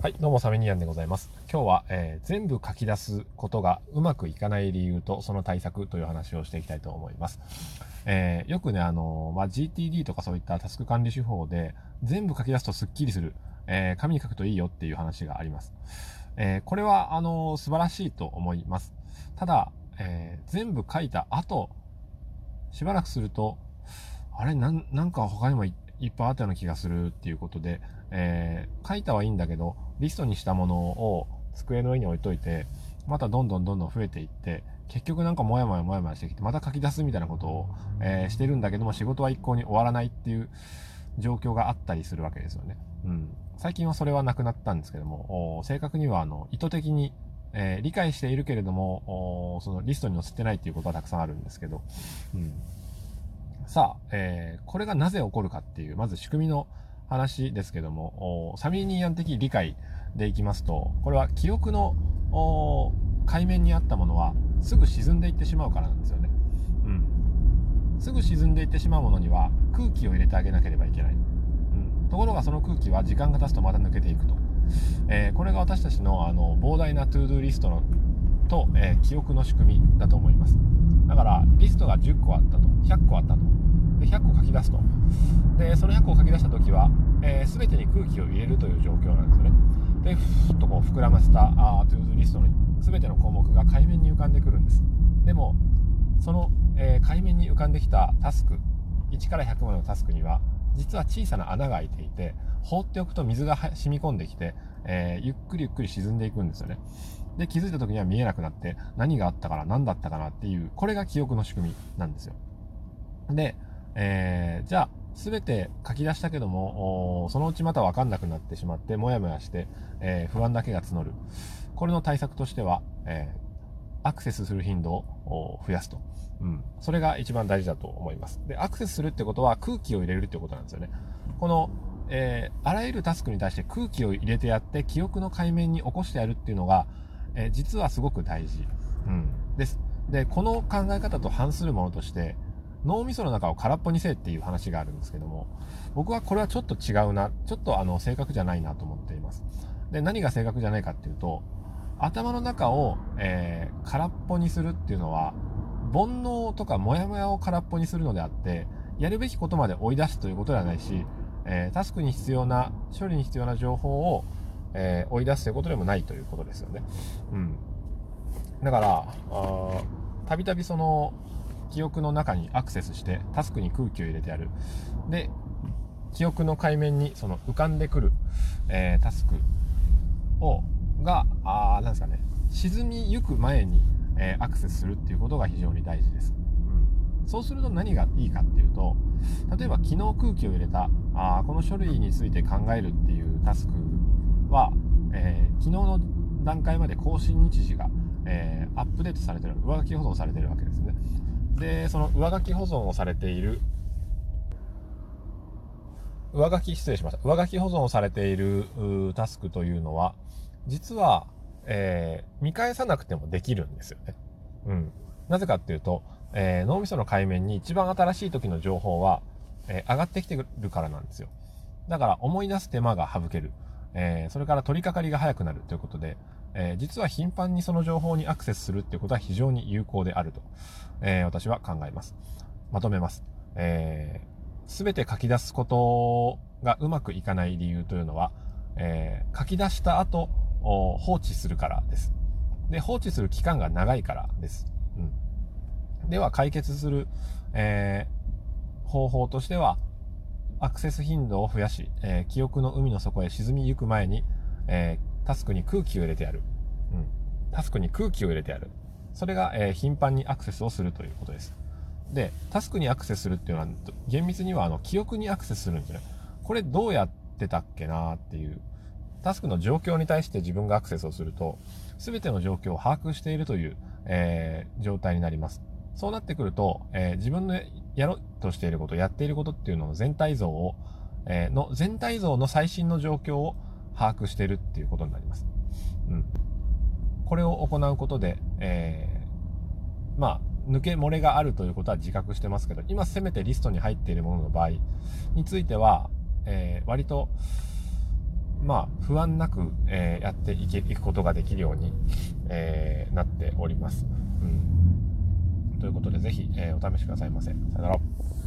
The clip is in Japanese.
はい、どうもサメニアンでございます。今日は、えー、全部書き出すことがうまくいかない理由とその対策という話をしていきたいと思います。えー、よくね、あのまあ、GTD とかそういったタスク管理手法で全部書き出すとスッキリする、え、紙に書くといいよっていう話があります。えこれは、あの素晴らしいと思います。ただ、え全部書いた後、しばらくすると、あれ、なん、なんか他にも言っていっぱいあったような気がするっていうことで、えー、書いたはいいんだけど、リストにしたものを机の上に置いといて、またどんどんどんどん増えていって、結局なんかモヤモヤモヤモヤしてきて、また書き出すみたいなことを、えー、してるんだけども、仕事は一向に終わらないっていう状況があったりするわけですよね。うん。最近はそれはなくなったんですけども、正確にはあの意図的に、えー、理解しているけれども、そのリストに載せてないっていうことはたくさんあるんですけど、うん。さあ、えー、これがなぜ起こるかっていう、まず仕組みの話ですけども、サミーニアン的理解でいきますと、これは記憶の海面にあったものはすぐ沈んでいってしまうからなんですよね。うん。すぐ沈んでいってしまうものには空気を入れてあげなければいけない。うん。ところがその空気は時間が経つとまた抜けていくと。えー、これが私たちのあの膨大なトゥードゥリストのと、えー、記憶の仕組みだと思います。だからリストが10個あったと、100個あったと。で100個書き出すとでその100個を書き出した時は、えー、全てに空気を入れるという状況なんですよねでふっとこう膨らませたあ to-do リストの全ての項目が海面に浮かんでくるんですでもその、えー、海面に浮かんできたタスク1から100までのタスクには実は小さな穴が開いていて放っておくと水が染み込んできて、えー、ゆっくりゆっくり沈んでいくんですよねで気づいた時には見えなくなって何があったかな何だったかなっていうこれが記憶の仕組みなんですよでえー、じゃあ、すべて書き出したけども、そのうちまたわかんなくなってしまって、もやもやして、えー、不安だけが募る。これの対策としては、えー、アクセスする頻度を増やすと。うん。それが一番大事だと思います。で、アクセスするってことは空気を入れるってことなんですよね。この、えー、あらゆるタスクに対して空気を入れてやって、記憶の海面に起こしてやるっていうのが、え、実はすごく大事。うん。です。で、この考え方と反するものとして、脳みその中を空っぽにせえっていう話があるんですけども、僕はこれはちょっと違うな、ちょっとあの正確じゃないなと思っています。で、何が正確じゃないかっていうと、頭の中を、えー、空っぽにするっていうのは、煩悩とかモヤモヤを空っぽにするのであって、やるべきことまで追い出すということではないし、えー、タスクに必要な、処理に必要な情報を、えー、追い出すということでもないということですよね。うん。だから、たびたびその、記憶の中にアクセスしてタスクに空気を入れてやるで記憶の海面にその浮かんでくる、えー、タスクをがあなんですかね沈みゆく前に、えー、アクセスするっていうことが非常に大事です、うん、そうすると何がいいかっていうと例えば昨日空気を入れたあこの書類について考えるっていうタスクは、えー、昨日の段階まで更新日時が、えー、アップデートされてる上書き保存されてるわけですねで、その上書き保存をされている、上書き、失礼しました。上書き保存をされているタスクというのは、実は、えー、見返さなくてもできるんですよね。うん。なぜかっていうと、えー、脳みその海面に一番新しい時の情報は、えー、上がってきてるからなんですよ。だから思い出す手間が省ける。えー、それから取り掛かりが早くなるということで、えー、実は頻繁にその情報にアクセスするっていうことは非常に有効であると、えー、私は考えます。まとめます。えー、全て書き出すことがうまくいかない理由というのは、えー、書き出した後、放置するからです。で、放置する期間が長いからです。うん。では、解決する、えー、方法としては、アクセス頻度を増やし、えー、記憶の海の底へ沈みゆく前に、えー、タスクに空気を入れてやる。うん。タスクに空気を入れてやる。それが、えー、頻繁にアクセスをするということです。で、タスクにアクセスするっていうのは、厳密にはあの記憶にアクセスするんですね。これどうやってたっけなっていう。タスクの状況に対して自分がアクセスをすると、全ての状況を把握しているという、えー、状態になります。そうなってくると、えー、自分のやろうとしていること、やっていることっていうのの全体像を、えー、の全体像の最新の状況を把握しているっていうことになります。うん。これを行うことで、えー、まあ、抜け漏れがあるということは自覚してますけど、今せめてリストに入っているものの場合については、えー、割と、まあ、不安なく、えー、やっていけいくことができるように、えー、なっております。うん、ということで、ぜひ、えー、お試しくださいませ。さよなら。